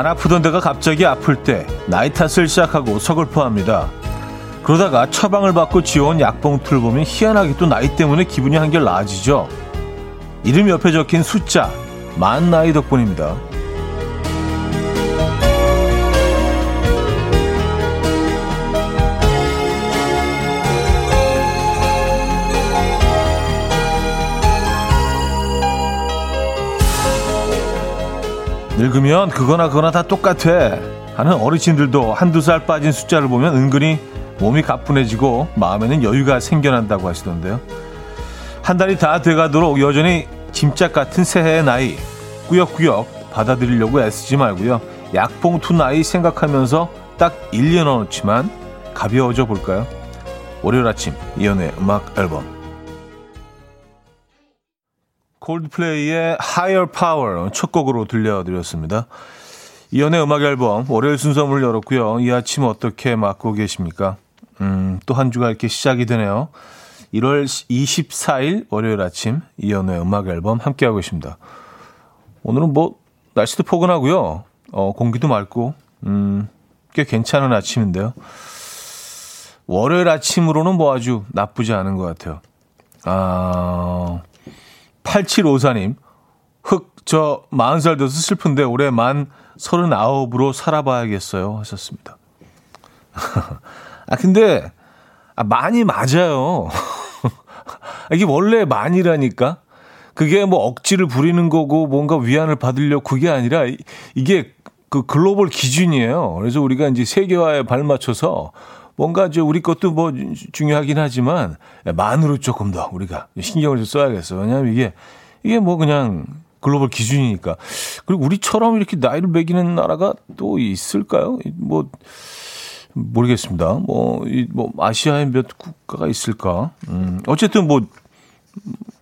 안 아프던 데가 갑자기 아플 때 나이 탓을 시작하고 서글퍼합니다. 그러다가 처방을 받고 지어온 약봉투를 보면 희한하게 또 나이 때문에 기분이 한결 나아지죠. 이름 옆에 적힌 숫자, 만 나이 덕분입니다. 늙으면 그거나 그거나 다 똑같아 하는 어르신들도 한두 살 빠진 숫자를 보면 은근히 몸이 가뿐해지고 마음에는 여유가 생겨난다고 하시던데요. 한 달이 다 돼가도록 여전히 짐짝 같은 새해의 나이 꾸역꾸역 받아들이려고 애쓰지 말고요. 약봉투 나이 생각하면서 딱 1년 어치만 가벼워져 볼까요? 월요일 아침 이연의 음악 앨범 콜드플레이의 Higher Power 첫 곡으로 들려드렸습니다. 이연의 음악 앨범 월요일 순서 문을 열었고요. 이 아침 어떻게 맞고 계십니까? 음, 또 한 주가 이렇게 시작이 되네요. 1월 24일 월요일 아침 이연의 음악 앨범 함께하고 계십니다. 오늘은 뭐 날씨도 포근하고요. 어, 공기도 맑고 음, 꽤 괜찮은 아침인데요. 월요일 아침으로는 뭐 아주 나쁘지 않은 것 같아요. 아, 8754님, 흑, 저, 40살 돼서 슬픈데 올해 만 39으로 살아봐야겠어요. 하셨습니다. 아, 근데, 아, 많이 맞아요. 이게 원래 많이라니까? 그게 뭐 억지를 부리는 거고 뭔가 위안을 받으려고 그게 아니라 이게 그 글로벌 기준이에요. 그래서 우리가 이제 세계화에 발맞춰서 뭔가 이제 우리 것도 뭐 중요하긴 하지만 만으로 조금 더 우리가 신경을 좀 써야겠어. 왜냐하면 이게 이게 뭐 그냥 글로벌 기준이니까. 그리고 우리처럼 이렇게 나이를 매기는 나라가 또 있을까요? 뭐 모르겠습니다. 뭐, 이, 뭐, 아시아에 몇 국가가 있을까? 음, 어쨌든 뭐,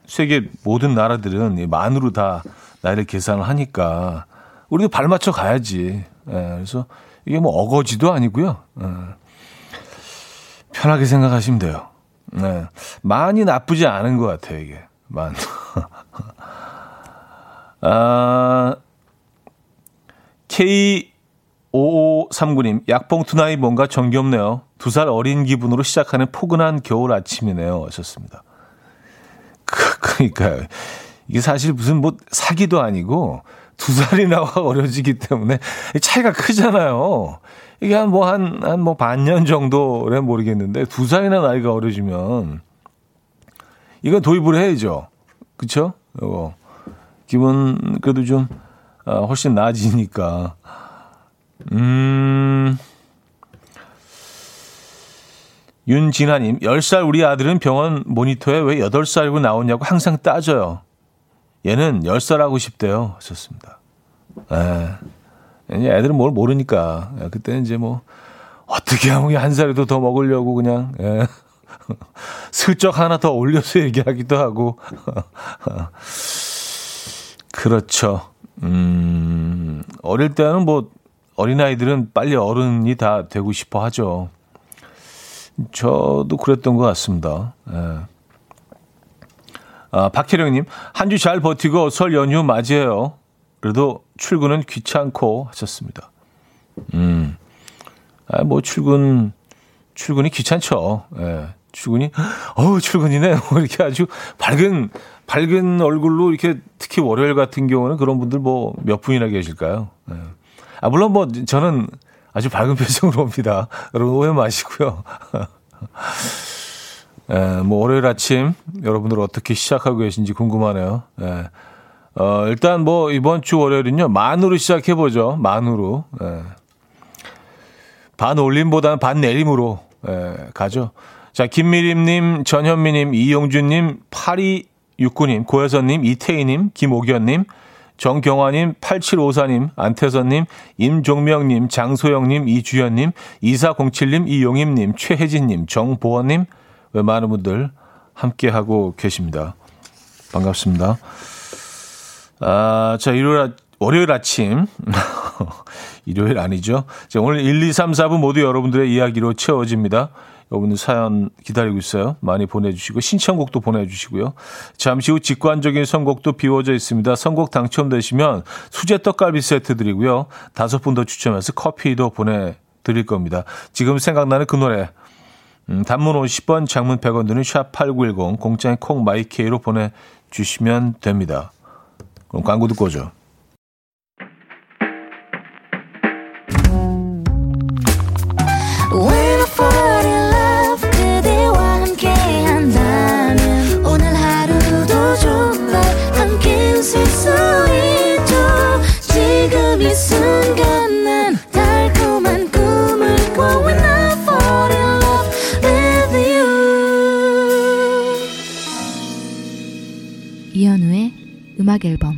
세계 모든 나라들은 만으로 다 나이를 계산을 하니까, 우리도 발맞춰 가야지. 예, 그래서 이게 뭐 어거지도 아니고요. 예, 편하게 생각하시면 돼요. 네. 많이 나쁘지 않은 것 같아요, 이게. 만. 아, K5539님, 약봉투 나이 뭔가 정겹네요. 두 살 어린 기분으로 시작하는 포근한 겨울 아침이네요. 하셨습니다. 그, 그러니까요. 이게 사실 무슨 뭐 사기도 아니고 두 살이나 어려지기 때문에 차이가 크잖아요. 이게 한 뭐 한, 한 뭐 반년 정도래 모르겠는데 두 살이나 나이가 어려지면 이건 도입을 해야죠. 그쵸? 이거. 기분 그래도 좀 어, 훨씬 나아지니까. 음. 윤진아님, 10살 우리 아들은 병원 모니터에 왜 8살이고 나오냐고 항상 따져요. 얘는 10살 하고 싶대요. 하셨습니다. 에, 애들은 뭘 모르니까. 그때는 이제 뭐, 어떻게 하면 한 살이라도 더 먹으려고 그냥, 에. 슬쩍 하나 더 올려서 얘기하기도 하고. 그렇죠. 음, 어릴 때는 뭐, 어린아이들은 빨리 어른이 다 되고 싶어 하죠. 저도 그랬던 것 같습니다. 예. 아, 박혜령님, 한 주 잘 버티고 설 연휴 맞이해요. 그래도 출근은 귀찮고 하셨습니다. 음, 아, 뭐 출근, 출근이 귀찮죠. 예. 출근이, 어우, 출근이네. 뭐 이렇게 아주 밝은, 밝은 얼굴로 이렇게 특히 월요일 같은 경우는 그런 분들 뭐 몇 분이나 계실까요? 예. 아, 물론 뭐 저는 아주 밝은 표정으로 옵니다. 여러분 오해 마시고요. 예, 뭐 월요일 아침 여러분들 어떻게 시작하고 계신지 궁금하네요. 예. 어, 일단 뭐 이번 주 월요일은요. 만으로 시작해 보죠. 만으로. 예. 반 올림보다는 반 내림으로 예, 가죠. 자, 김미림 님, 전현미 님, 이용준 님, 8269님, 고혜선 님, 이태희 님, 김옥연님, 정경화님, 8754님, 안태선님, 임종명님, 장소영님, 이주연님, 2407님, 이용임님, 최혜진님, 정보원님, 왜 많은 분들 함께하고 계십니다. 반갑습니다. 아, 자, 일요일, 월요일 아침. 일요일 아니죠. 자, 오늘 1, 2, 3, 4분 모두 여러분들의 이야기로 채워집니다. 여러분들 사연 기다리고 있어요. 많이 보내주시고 신청곡도 보내주시고요. 잠시 후 직관적인 선곡도 비워져 있습니다. 선곡 당첨되시면 수제 떡갈비 세트 드리고요. 다섯 분 더 추첨해서 커피도 보내드릴 겁니다. 지금 생각나는 그 노래 음, 단문 50번, 장문 100원 드는 샵8910 공짜인 콩 마이케이로 보내주시면 됩니다. 그럼 광고 듣고 오죠. 음악 앨범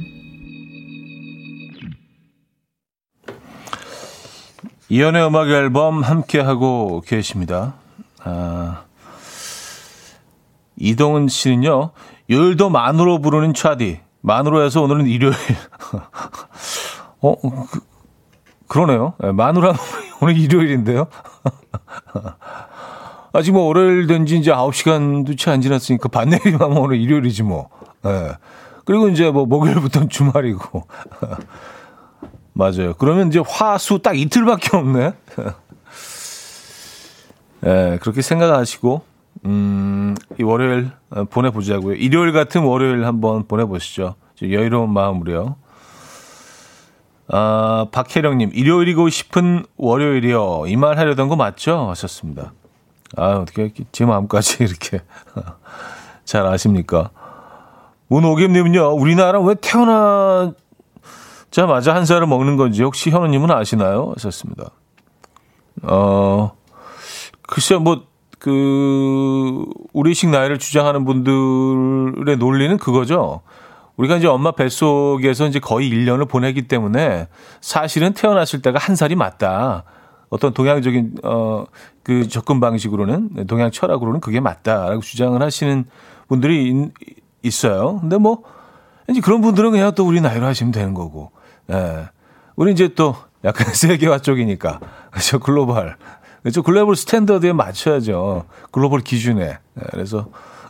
이연의 음악 앨범 함께 하고 계십니다. 아, 이동은 씨는요, 요일도 만으로 부르는 차디. 만으로 해서 오늘은 일요일. 어, 그, 그러네요. 네, 만으로 하면 오늘 일요일인데요. 아직 뭐 월요일 된 지 이제 9시간도 채 안 지났으니까 반 내일이면 오늘 일요일이지 뭐. 네. 그리고 이제 뭐 목요일부터는 주말이고. 맞아요. 그러면 이제 화수 딱 이틀밖에 없네. 예, 네, 그렇게 생각하시고, 음, 이 월요일 보내보자고요. 일요일 같은 월요일 한번 보내보시죠. 여유로운 마음으로요. 아, 박혜령님, 일요일이고 싶은 월요일이요. 이 말 하려던 거 맞죠? 하셨습니다. 아, 어떻게 제 마음까지 이렇게 잘 아십니까? 문오겸님은요, 우리나라 왜 태어나 자마자 한 살을 먹는 건지 혹시 현우님은 아시나요? 하셨습니다. 어, 글쎄요, 뭐, 그, 우리식 나이를 주장하는 분들의 논리는 그거죠. 우리가 이제 엄마 뱃속에서 이제 거의 1년을 보내기 때문에 사실은 태어났을 때가 한 살이 맞다. 어떤 동양적인, 어, 그 접근 방식으로는, 동양 철학으로는 그게 맞다라고 주장을 하시는 분들이 있어요. 근데 뭐, 이제 그런 분들은 그냥 또 우리 나이로 하시면 되는 거고. 예. 우리 이제 또 약간 세계화 쪽이니까. 그렇죠. 글로벌. 그렇죠. 글로벌 스탠더드에 맞춰야죠. 글로벌 기준에. 예. 그래서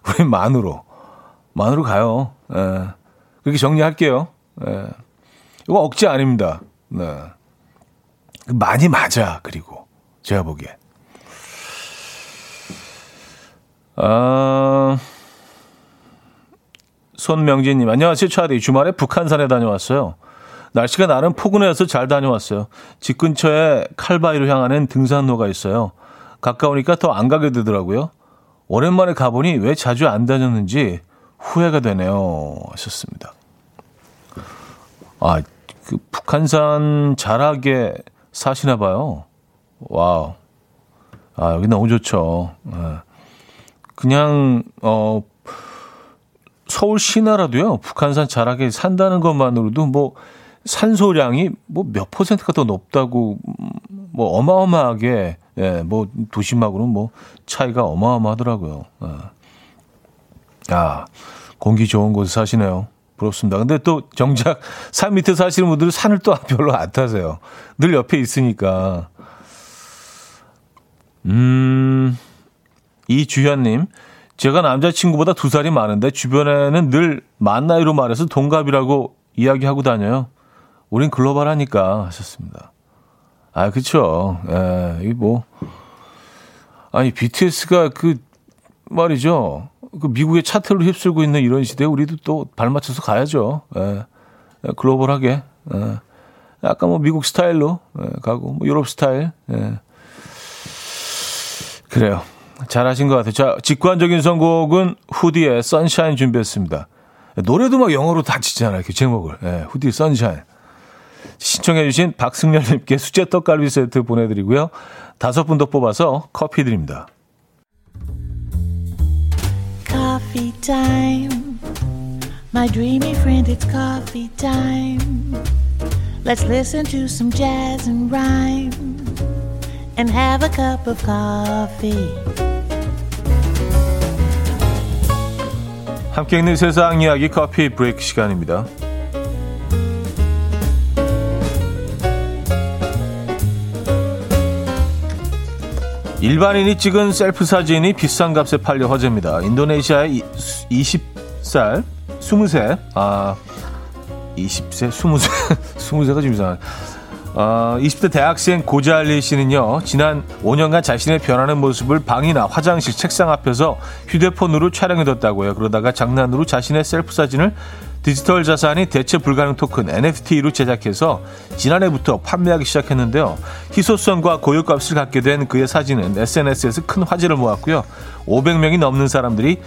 우리 만으로. 만으로 가요. 예. 그렇게 정리할게요. 예. 이거 억지 아닙니다. 네. 많이 맞아. 그리고 제가 보기에. 아, 손명진님, 안녕하세요, 차디. 주말에 북한산에 다녀왔어요. 날씨가 나름 포근해서 잘 다녀왔어요. 집 근처에 칼바위로 향하는 등산로가 있어요. 가까우니까 더 안 가게 되더라고요. 오랜만에 가보니 왜 자주 안 다녔는지 후회가 되네요. 하셨습니다. 아, 그 북한산 자락에 사시나 봐요. 와우. 아, 여기 너무 좋죠. 네. 그냥, 어, 서울 시내라도요, 북한산 자락에 산다는 것만으로도 뭐 산소량이 뭐 몇 퍼센트가 더 높다고 뭐 어마어마하게 예, 뭐 도심하고는 뭐 차이가 어마어마하더라고요. 예. 야, 공기 좋은 곳에 사시네요. 부럽습니다. 근데 또 정작 산 밑에 사시는 분들은 산을 또 별로 안 타세요. 늘 옆에 있으니까. 음, 이주현님, 제가 남자친구보다 두 살이 많은데 주변에는 늘 만 나이로 말해서 동갑이라고 이야기하고 다녀요. 우린 글로벌하니까 하셨습니다. 아, 그쵸. 예, 이 뭐. 아니, BTS가 그, 말이죠. 그 미국의 차트를 휩쓸고 있는 이런 시대에 우리도 또 발맞춰서 가야죠. 예, 예 글로벌하게. 예. 약간 뭐 미국 스타일로 예, 가고, 뭐 유럽 스타일. 예. 그래요. 잘하신 것 같아요. 자, 직관적인 선곡은 후디의 선샤인 준비했습니다. 노래도 막 영어로 다 치잖아요. 그 제목을. 네, 후디의 선샤인. 신청해 주신 박승렬님께 수제 떡 갈비 세트 보내드리고요. 다섯 분 더 뽑아서 커피 드립니다. Coffee time. My dreamy friend, it's coffee time. Let's listen to some jazz and rhyme and have a cup of coffee. 함께 있는 세상 이야기 커피 브레이크 시간입니다. 일반인이 찍은 셀프 사진이 비싼 값에 팔려 화제입니다. 인도네시아의 20살, 20세, 아, 20세, 20세, 20세가 좀 이상하네. 어, 20대 대학생 고잘리 씨는요, 지난 5년간 자신의 변하는 모습을 방이나 화장실, 책상 앞에서 휴대폰으로 촬영해뒀다고요. 그러다가 장난으로 자신의 셀프 사진을 디지털 자산인 대체 불가능 토큰 NFT로 제작해서 지난해부터 판매하기 시작했는데요. 희소성과 고유값을 갖게 된 그의 사진은 SNS에서 큰 화제를 모았고요. 500명이 넘는 사람들이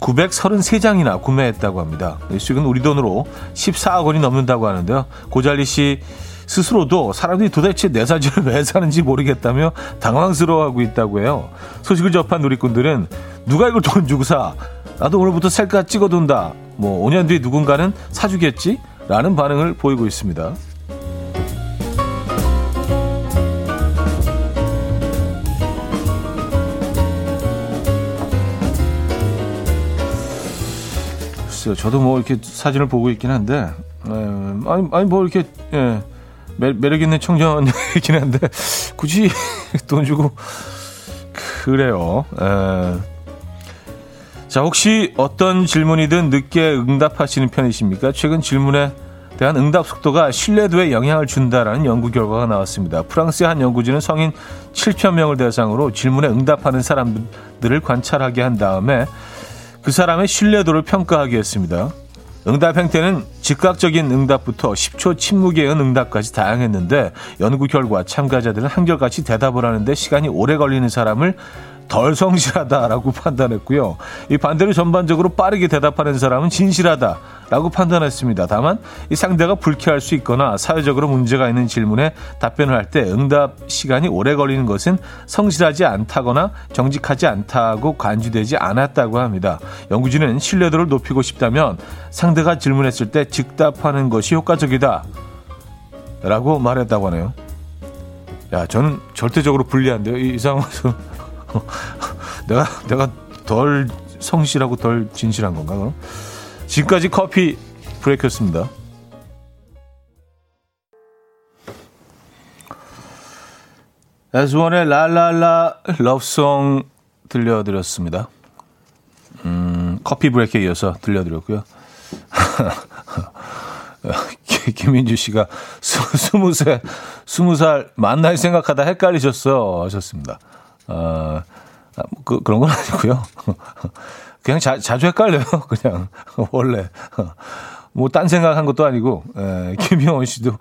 933장이나 구매했다고 합니다. 수익은 우리 돈으로 14억 원이 넘는다고 하는데요. 고잘리 씨 스스로도 사람들이 도대체 내 사진을 왜 사는지 모르겠다며 당황스러워하고 있다고 해요. 소식을 접한 누리꾼들은 누가 이걸 돈 주고 사? 나도 오늘부터 셀카 찍어둔다. 뭐 5년 뒤에 누군가는 사주겠지? 라는 반응을 보이고 있습니다. 글쎄요, 저도 뭐 이렇게 사진을 보고 있긴 한데, 에, 아니, 아니, 뭐 이렇게, 예, 매, 매력 있는 청년이긴 한데, 굳이 돈 주고, 그래요. 에. 자, 혹시 어떤 질문이든 늦게 응답하시는 편이십니까? 최근 질문에 대한 응답 속도가 신뢰도에 영향을 준다라는 연구 결과가 나왔습니다. 프랑스의 한 연구진은 성인 7천 명을 대상으로 질문에 응답하는 사람들을 관찰하게 한 다음에 그 사람의 신뢰도를 평가하게 했습니다. 응답 행태는 즉각적인 응답부터 10초 침묵에 은 응답까지 다양했는데 연구 결과 참가자들은 한결같이 대답을 하는데 시간이 오래 걸리는 사람을 덜 성실하다라고 판단했고요. 이 반대로 전반적으로 빠르게 대답하는 사람은 진실하다라고 판단했습니다. 다만 이 상대가 불쾌할 수 있거나 사회적으로 문제가 있는 질문에 답변을 할 때 응답 시간이 오래 걸리는 것은 성실하지 않다거나 정직하지 않다고 간주되지 않았다고 합니다. 연구진은 신뢰도를 높이고 싶다면 상대가 질문했을 때 즉답하는 것이 효과적이다. 라고 말했다고 하네요. 야, 저는 절대적으로 불리한데요. 이, 이 상황에서. 내가 내가 덜 성실하고 덜 진실한 건가? 그럼? 지금까지 커피 브레이크였습니다. 에스원의 랄랄라 러브송 들려드렸습니다. 음, 커피 브레이크에 이어서 들려드렸고요. 김민주 씨가 스무 세, 스무 살 만날 생각하다 헷갈리셨어 하셨습니다. 어, 그, 그런 건 아니고요. 그냥 자, 자주 헷갈려요. 그냥 원래 뭐 딴 생각한 것도 아니고 에, 김영원 씨도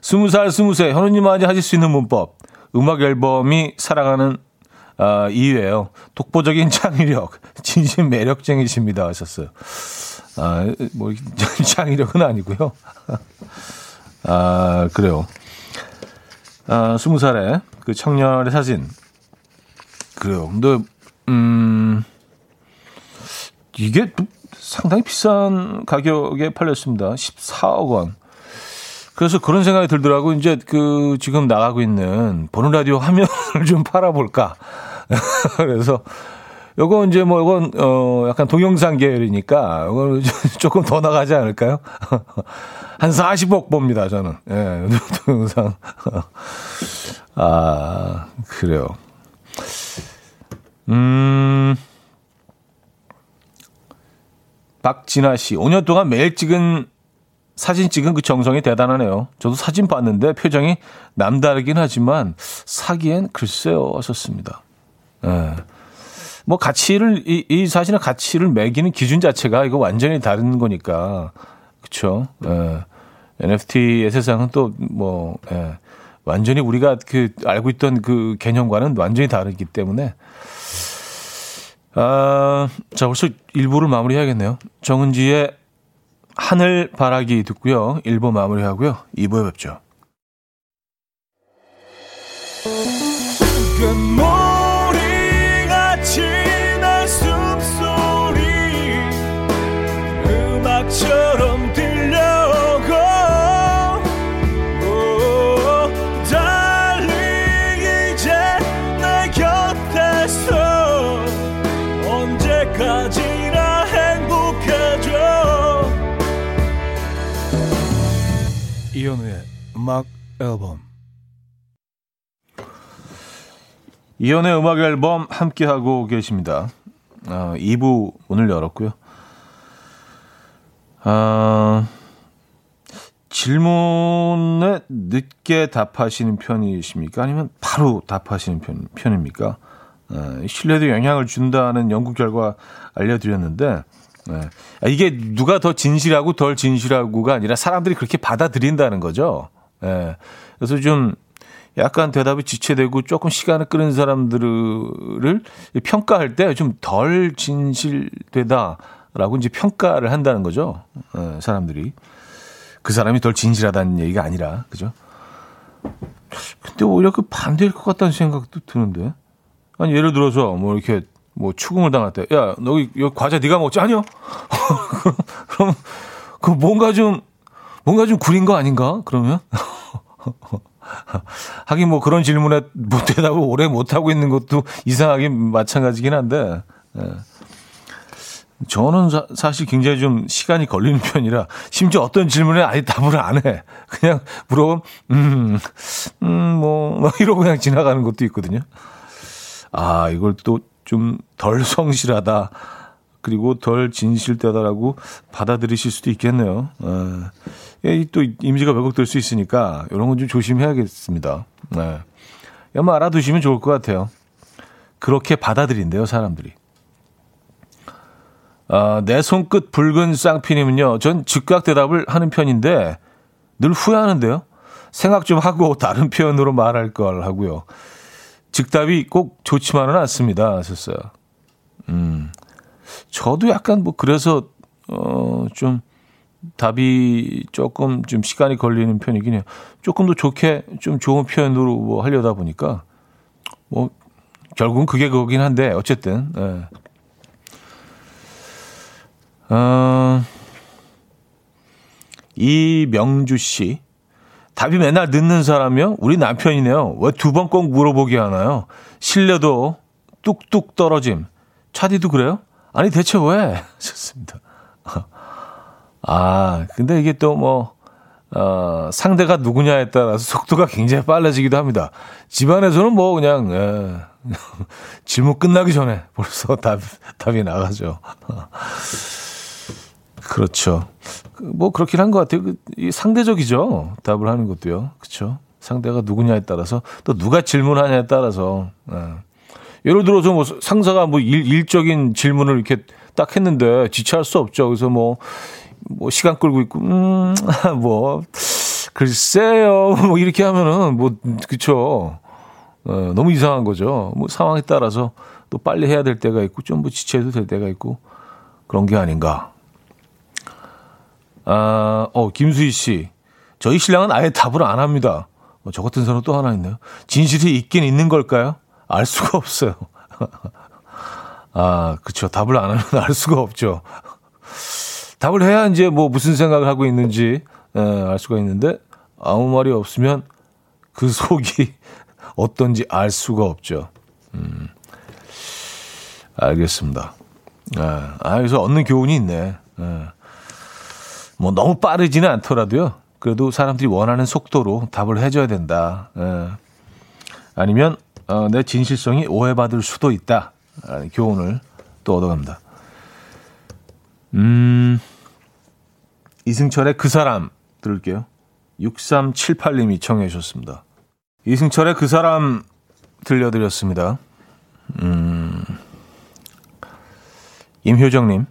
스무 살 스무 세 현우님만이 하실 수 있는 문법 음악 앨범이 사랑하는 아, 이유예요. 독보적인 창의력, 진심 매력쟁이십니다 하셨어요. 아, 뭐 창의력은 아니고요. 아, 그래요. 아, 스무 살에 그 청년의 사진 그래요. 근데 음 이게 상당히 비싼 가격에 팔렸습니다. 14억 원. 그래서 그런 생각이 들더라고. 이제 그 지금 나가고 있는 보는 라디오 화면을 좀 팔아볼까. 그래서 요거 이제 뭐 이건 어 약간 동영상 계열이니까 이거는 조금 더 나가지 않을까요? 한 40억 봅니다 저는. 예, 동영상. 아 그래요. 음, 박진아 씨, 5년 동안 매일 찍은 사진 찍은 그 정성이 대단하네요. 저도 사진 봤는데 표정이 남다르긴 하지만 사기엔 글쎄요 하셨습니다. 예. 뭐 가치를 이, 이 사진의 가치를 매기는 기준 자체가 이거 완전히 다른 거니까 그렇죠. 예. NFT의 세상은 또뭐 예. 완전히 우리가 그 알고 있던 그 개념과는 완전히 다르기 때문에 아, 자, 벌써 1부를 마무리해야겠네요. 정은지의 하늘 바라기 듣고요. 1부 마무리하고요. 2부에 뵙죠. 음악 앨범 이연의 음악 앨범 함께하고 계십니다. 아, 2부 오늘 열었고요. 아, 질문에 늦게 답하시는 편이십니까? 아니면 바로 답하시는 편, 편입니까? 아, 신뢰도 영향을 준다는 연구 결과 알려드렸는데, 네. 이게 누가 더 진실하고 덜 진실하고가 아니라 사람들이 그렇게 받아들인다는 거죠. 네. 그래서 좀 약간 대답이 지체되고 조금 시간을 끄는 사람들을 평가할 때 좀 덜 진실되다라고 이제 평가를 한다는 거죠. 네, 사람들이. 그 사람이 덜 진실하다는 얘기가 아니라, 그죠? 근데 오히려 그 반대일 것 같다는 생각도 드는데. 아니, 예를 들어서 뭐 이렇게 뭐 추궁을 당할 때, 야, 너 여기 과자 네가 먹지? 아니요. 그럼, 그 뭔가 좀, 뭔가 좀 구린 거 아닌가? 그러면? 하긴 뭐 그런 질문에 못 대답을 오래 못 하고 있는 것도 이상하긴 마찬가지긴 한데. 예. 저는 사, 실 굉장히 좀 시간이 걸리는 편이라 심지어 어떤 질문에 아예 답을 안 해. 그냥 물어보면 음, 음, 뭐, 뭐 이러고 그냥 지나가는 것도 있거든요. 아, 이걸 또 좀 덜 성실하다. 그리고 덜 진실되다라고 받아들이실 수도 있겠네요. 예. 또 이미지가 왜곡될 수 있으니까 이런 건 좀 조심해야겠습니다. 네. 한번 알아두시면 좋을 것 같아요. 그렇게 받아들인대요, 사람들이. 아, 내 손끝 붉은 쌍피님은요, 전 즉각 대답을 하는 편인데 늘 후회하는데요. 생각 좀 하고 다른 표현으로 말할 걸 하고요. 즉답이 꼭 좋지만은 않습니다. 하셨어요. 음. 저도 약간 뭐 그래서, 어, 좀 답이 조금 좀 시간이 걸리는 편이긴 해요. 조금 더 좋게 좀 좋은 표현으로 뭐 하려다 보니까 뭐 결국은 그게 그거긴 한데 어쨌든 예. 어, 이명주 씨 답이 맨날 늦는 사람이요? 우리 남편이네요. 왜 두 번 꼭 물어보게 하나요? 신뢰도 뚝뚝 떨어짐. 차디도 그래요? 아니 대체 왜? 좋습니다. 아, 근데 이게 또 뭐, 어, 상대가 누구냐에 따라서 속도가 굉장히 빨라지기도 합니다. 집안에서는 뭐 그냥, 예, 질문 끝나기 전에 벌써 답, 답이 나가죠. 그렇죠. 뭐 그렇긴 한 것 같아요. 그, 이 상대적이죠. 답을 하는 것도요. 그렇죠. 상대가 누구냐에 따라서 또 누가 질문하냐에 따라서. 예. 예를 들어서 뭐 상사가 뭐 일, 일적인 질문을 이렇게 딱 했는데 지체할 수 없죠. 그래서 뭐 뭐 시간 끌고 있고 음뭐 글쎄요. 뭐 이렇게 하면은 뭐 그쵸. 어, 너무 이상한 거죠. 뭐 상황에 따라서 또 빨리 해야 될 때가 있고 좀 뭐 지체해도 될 때가 있고 그런 게 아닌가. 아어 김수희 씨. 저희 신랑은 아예 답을 안 합니다. 어, 저 같은 사람 또 하나 있네요. 진실이 있긴 있는 걸까요? 알 수가 없어요. 아 그쵸. 답을 안 하면 알 수가 없죠 답을 해야 이제 뭐 무슨 생각을 하고 있는지 에, 예, 알 수가 있는데 아무 말이 없으면 그 속이 어떤지 알 수가 없죠. 음, 알겠습니다. 에, 예, 아, 그래서 얻는 교훈이 있네. 에, 예. 뭐 너무 빠르지는 않더라도요. 그래도 사람들이 원하는 속도로 답을 해줘야 된다. 에, 아니면 어, 내 진실성이 오해받을 수도 있다. 교훈을 또 얻어갑니다. 음, 이승철의 그 사람 들을게요. 6378님이 청해 주셨습니다. 이승철의 그 사람 들려드렸습니다. 음, 임효정님,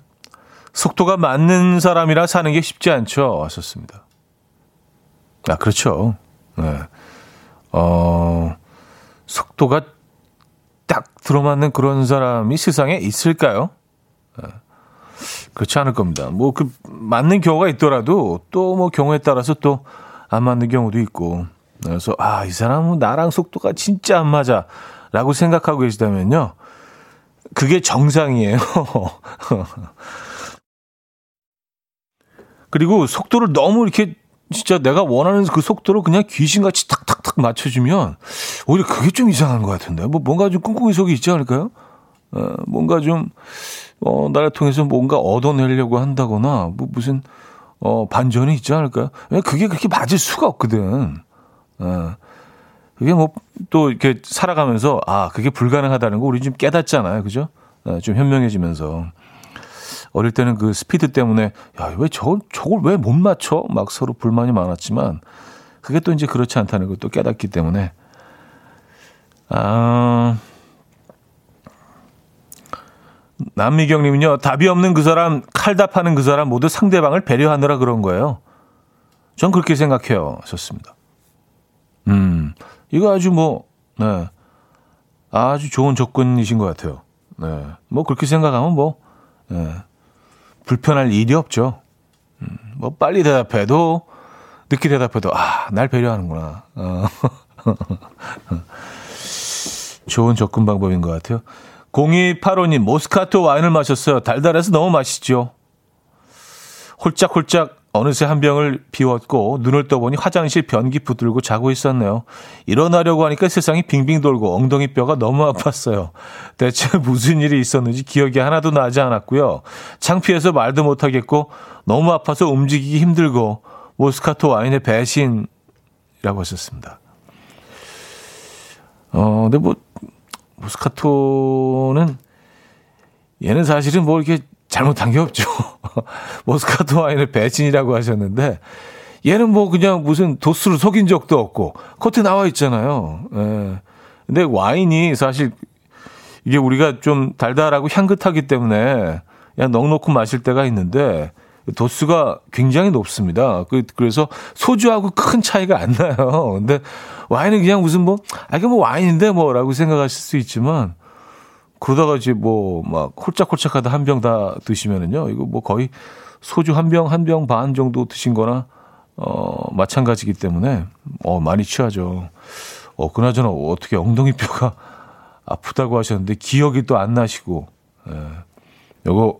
속도가 맞는 사람이라 사는 게 쉽지 않죠. 하셨습니다. 아, 그렇죠. 네. 어, 속도가 딱 들어맞는 그런 사람이 세상에 있을까요? 네. 그렇지 않을 겁니다. 뭐 그 맞는 경우가 있더라도 또 뭐 경우에 따라서 또 안 맞는 경우도 있고. 그래서 아, 이 사람은 나랑 속도가 진짜 안 맞아라고 생각하고 계시다면요. 그게 정상이에요. 그리고 속도를 너무 이렇게 진짜 내가 원하는 그 속도로 그냥 귀신같이 탁탁탁 맞춰주면 오히려 그게 좀 이상한 것 같은데. 뭐 뭔가 좀 꿍꿍이 속이 있지 않을까요? 어, 뭔가 좀 어, 나를 통해서 뭔가 얻어내려고 한다거나 뭐 무슨 어, 반전이 있지 않을까요? 그게 그렇게 맞을 수가 없거든. 어. 그게 뭐 또 이렇게 살아가면서 아 그게 불가능하다는 거 우리 좀 깨닫잖아요, 그죠? 네, 좀 현명해지면서 어릴 때는 그 스피드 때문에 야 왜저 저걸 왜 못 맞춰? 막 서로 불만이 많았지만 그게 또 이제 그렇지 않다는 걸또 깨닫기 때문에 아. 남미경님은요, 답이 없는 그 사람, 칼답하는 그 사람 모두 상대방을 배려하느라 그런 거예요. 전 그렇게 생각해요. 좋습니다. 음, 이거 아주 뭐, 네. 아주 좋은 접근이신 것 같아요. 네. 뭐 그렇게 생각하면 뭐, 네. 불편할 일이 없죠. 음, 뭐 빨리 대답해도, 늦게 대답해도, 아, 날 배려하는구나. 어. 좋은 접근 방법인 것 같아요. 0285님, 모스카토 와인을 마셨어요. 달달해서 너무 맛있죠. 홀짝홀짝 어느새 한 병을 비웠고 눈을 떠보니 화장실 변기 붙들고 자고 있었네요. 일어나려고 하니까 세상이 빙빙 돌고 엉덩이 뼈가 너무 아팠어요. 대체 무슨 일이 있었는지 기억이 하나도 나지 않았고요. 창피해서 말도 못하겠고 너무 아파서 움직이기 힘들고 모스카토 와인의 배신이라고 하셨습니다. 어, 근데 뭐 모스카토는 얘는 사실은 뭐 이렇게 잘못한 게 없죠. 모스카토 와인을 배신이라고 하셨는데 얘는 뭐 그냥 무슨 도수를 속인 적도 없고 코트 나와 있잖아요. 예. 근데 와인이 사실 이게 우리가 좀 달달하고 향긋하기 때문에 그냥 넉넉히 마실 때가 있는데 도수가 굉장히 높습니다. 그, 그래서 소주하고 큰 차이가 안 나요. 근데 와인은 그냥 무슨 뭐, 아, 이게 뭐 와인인데 뭐라고 생각하실 수 있지만 그러다가 이제 뭐 막 홀짝홀짝하다 한 병 다 드시면은요. 이거 뭐 거의 소주 한 병, 한 병 반 정도 드신 거나 어, 마찬가지기 때문에 어, 많이 취하죠. 어, 그나저나 어떻게 엉덩이 뼈가 아프다고 하셨는데 기억이 또 안 나시고 예. 요거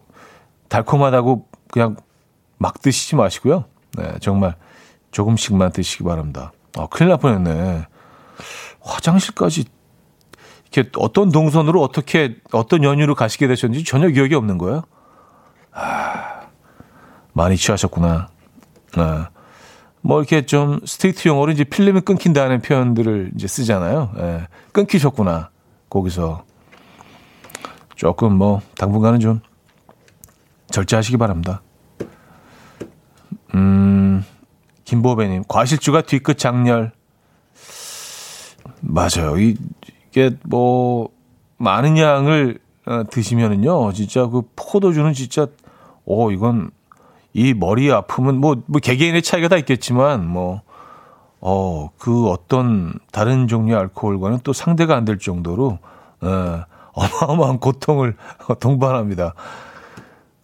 달콤하다고 그냥 막 드시지 마시고요. 네, 정말 조금씩만 드시기 바랍니다. 아, 큰일 날 뻔했네. 화장실까지 이렇게 어떤 동선으로 어떻게 어떤 연유로 가시게 되셨는지 전혀 기억이 없는 거예요. 아, 많이 취하셨구나. 아, 뭐 이렇게 좀 스테이트 용어로 이제 필름이 끊긴다는 표현들을 이제 쓰잖아요. 예, 끊기셨구나. 거기서 조금 뭐 당분간은 좀 절제하시기 바랍니다. 음, 김보배님, 과실주가 뒤끝 장렬. 맞아요. 이, 이게 뭐, 많은 양을 어, 드시면은요, 진짜 그 포도주는 진짜, 오, 이건, 이 머리 아픔은 뭐, 뭐 개개인의 차이가 다 있겠지만, 뭐, 어, 그 어떤 다른 종류의 알코올과는 또 상대가 안 될 정도로, 어, 어마어마한 고통을 동반합니다.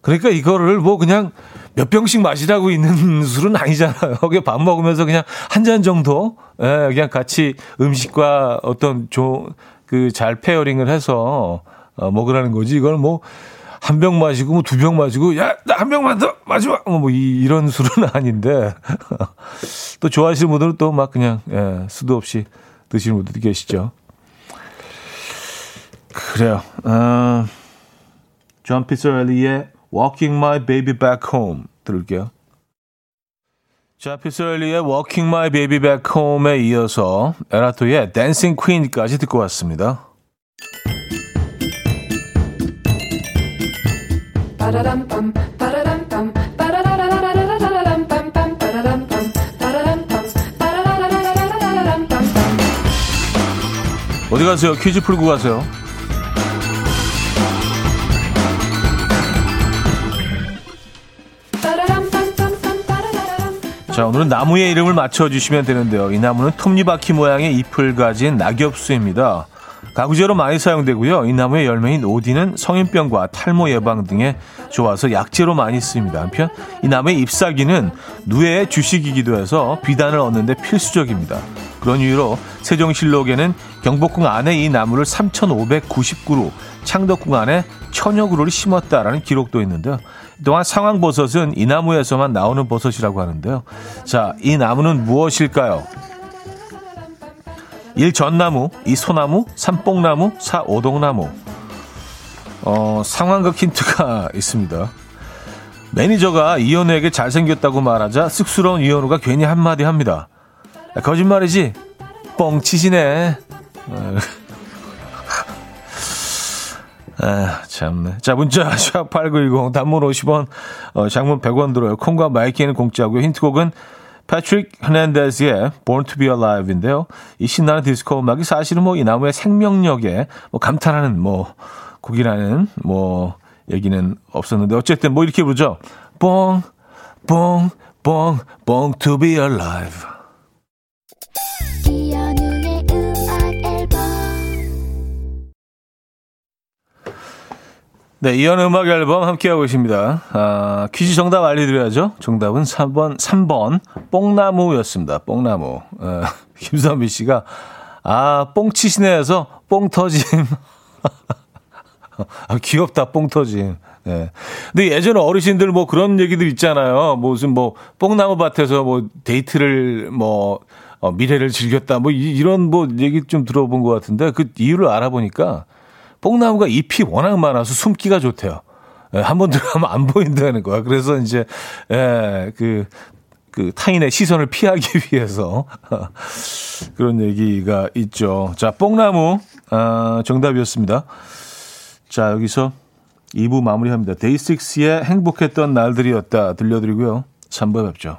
그러니까 이거를 뭐 그냥 몇 병씩 마시라고 있는 술은 아니잖아요. 거기 밥 먹으면서 그냥 한 잔 정도, 예, 그냥 같이 음식과 어떤 조, 그 잘 pairing을 해서 어, 먹으라는 거지. 이걸 뭐, 한 병 마시고, 뭐 두 병 마시고, 야, 나 한 병만 더! 마지막! 뭐, 뭐 이, 이런 술은 아닌데. 또 좋아하시는 분들은 또 막 그냥, 예, 수도 없이 드시는 분들도 계시죠. 그래요. 어, 존 피자렐리의 Walking My Baby Back Home 들을게요. 자, 피자렐리의 Walking My Baby Back Home에 이어서 에라토의 Dancing Queen까지 듣고 왔습니다. 어디 가세요? 퀴즈 풀고 가세요. 자, 오늘은 나무의 이름을 맞춰주시면 되는데요. 이 나무는 톱니바퀴 모양의 잎을 가진 낙엽수입니다. 가구재로 많이 사용되고요. 이 나무의 열매인 오디는 성인병과 탈모 예방 등에 좋아서 약재로 많이 쓰입니다. 한편 이 나무의 잎사귀는 누에의 주식이기도 해서 비단을 얻는데 필수적입니다. 그런 이유로 세종실록에는 경복궁 안에 이 나무를 3,599그루, 창덕궁 안에 천여 그루를 심었다라는 기록도 있는데요. 또한 상황버섯은 이 나무에서만 나오는 버섯이라고 하는데요. 자, 이 나무는 무엇일까요? 1. 전나무, 2. 소나무, 3. 뽕나무, 4. 오동나무. 어, 상황극 힌트가 있습니다. 매니저가 이현우에게 잘생겼다고 말하자 쑥스러운 이현우가 괜히 한마디 합니다. 거짓말이지? 뻥치시네. 아, 참네. 자, 문자, 샵8910, 단문 50원, 어, 장문 100원 들어요. 콩과 마이K는 공짜고요. 힌트곡은 패트릭 헤르난데즈의 Born to be Alive인데요. 이 신나는 디스코 음악이 사실은 뭐 이 나무의 생명력에 뭐 감탄하는 뭐 곡이라는 뭐 얘기는 없었는데 어쨌든 뭐 이렇게 부르죠. 뽕, 뽕, 뽕, 뽕 to be alive. 네, 이연 음악 앨범 함께하고 있습니다. 아, 퀴즈 정답 알려드려야죠. 정답은 3번, 3번, 뽕나무였습니다. 뽕나무. 아, 김선미 씨가, 아, 뽕치시네에서 뽕 터짐. 아, 귀엽다, 뽕 터짐. 예. 근데 예전에 어르신들 뭐 그런 얘기들 있잖아요. 무슨 뭐 뽕나무 밭에서 뭐 데이트를 뭐 어, 미래를 즐겼다. 뭐 이, 이런 뭐 얘기 좀 들어본 것 같은데 그 이유를 알아보니까 뽕나무가 잎이 워낙 많아서 숨기가 좋대요. 예, 한번 들어가면 안 보인다는 거야. 그래서 이제, 예, 그, 그 타인의 시선을 피하기 위해서 그런 얘기가 있죠. 자, 뽕나무, 아, 정답이었습니다. 자, 여기서 2부 마무리합니다. 데이식스의 행복했던 날들이었다 들려드리고요. 3부에 뵙죠.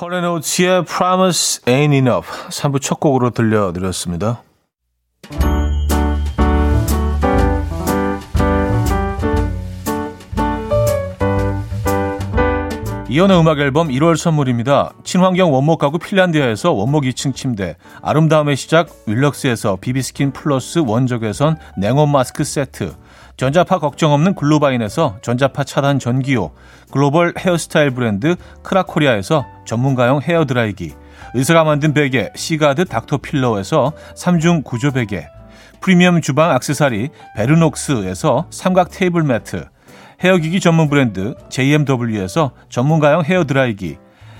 헐레노츠의 Promise Ain't Enough 3부 첫 곡으로 들려드렸습니다. 이현우의 음악 앨범 1월 선물입니다. 친환경 원목 가구 핀란디아에서 원목 2층 침대, 아름다움의 시작 윌럭스에서 비비스킨 플러스 원적외선 냉온 마스크 세트, 전자파 걱정 없는 글로바인에서 전자파 차단 전기요, 글로벌 헤어스타일 브랜드 크라코리아에서 전문가용 헤어드라이기, 의사가 만든 베개 시가드 닥터필러에서 3중 구조 베개, 프리미엄 주방 악세사리 베르녹스에서 삼각 테이블 매트, 헤어기기 전문 브랜드 JMW에서 전문가용 헤어드라이기,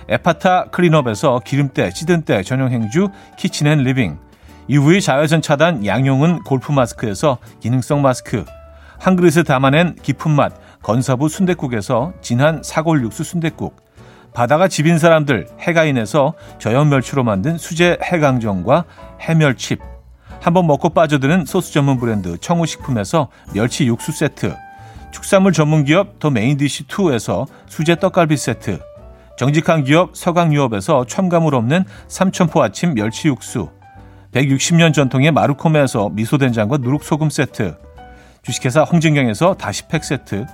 에파타 클린업에서 기름때, 찌든때 전용 행주 키친앤 리빙, UV 자외선 차단 양용은 골프 마스크에서 기능성 마스크, 한 그릇에 담아낸 깊은 맛 건사부 순댓국에서 진한 사골 육수 순댓국, 바다가 집인 사람들 해가인에서 저염 멸치로 만든 수제 해강정과 해멸칩, 한번 먹고 빠져드는 소스 전문 브랜드 청우식품에서 멸치 육수 세트, 축산물 전문 기업 더 메인디시2에서 수제 떡갈비 세트, 정직한 기업 서강유업에서 첨가물 없는 삼천포 아침 멸치 육수, 160년 전통의 마루코메에서 미소된장과 누룩소금 세트, 주식회사 홍진경에서 다시팩 세트,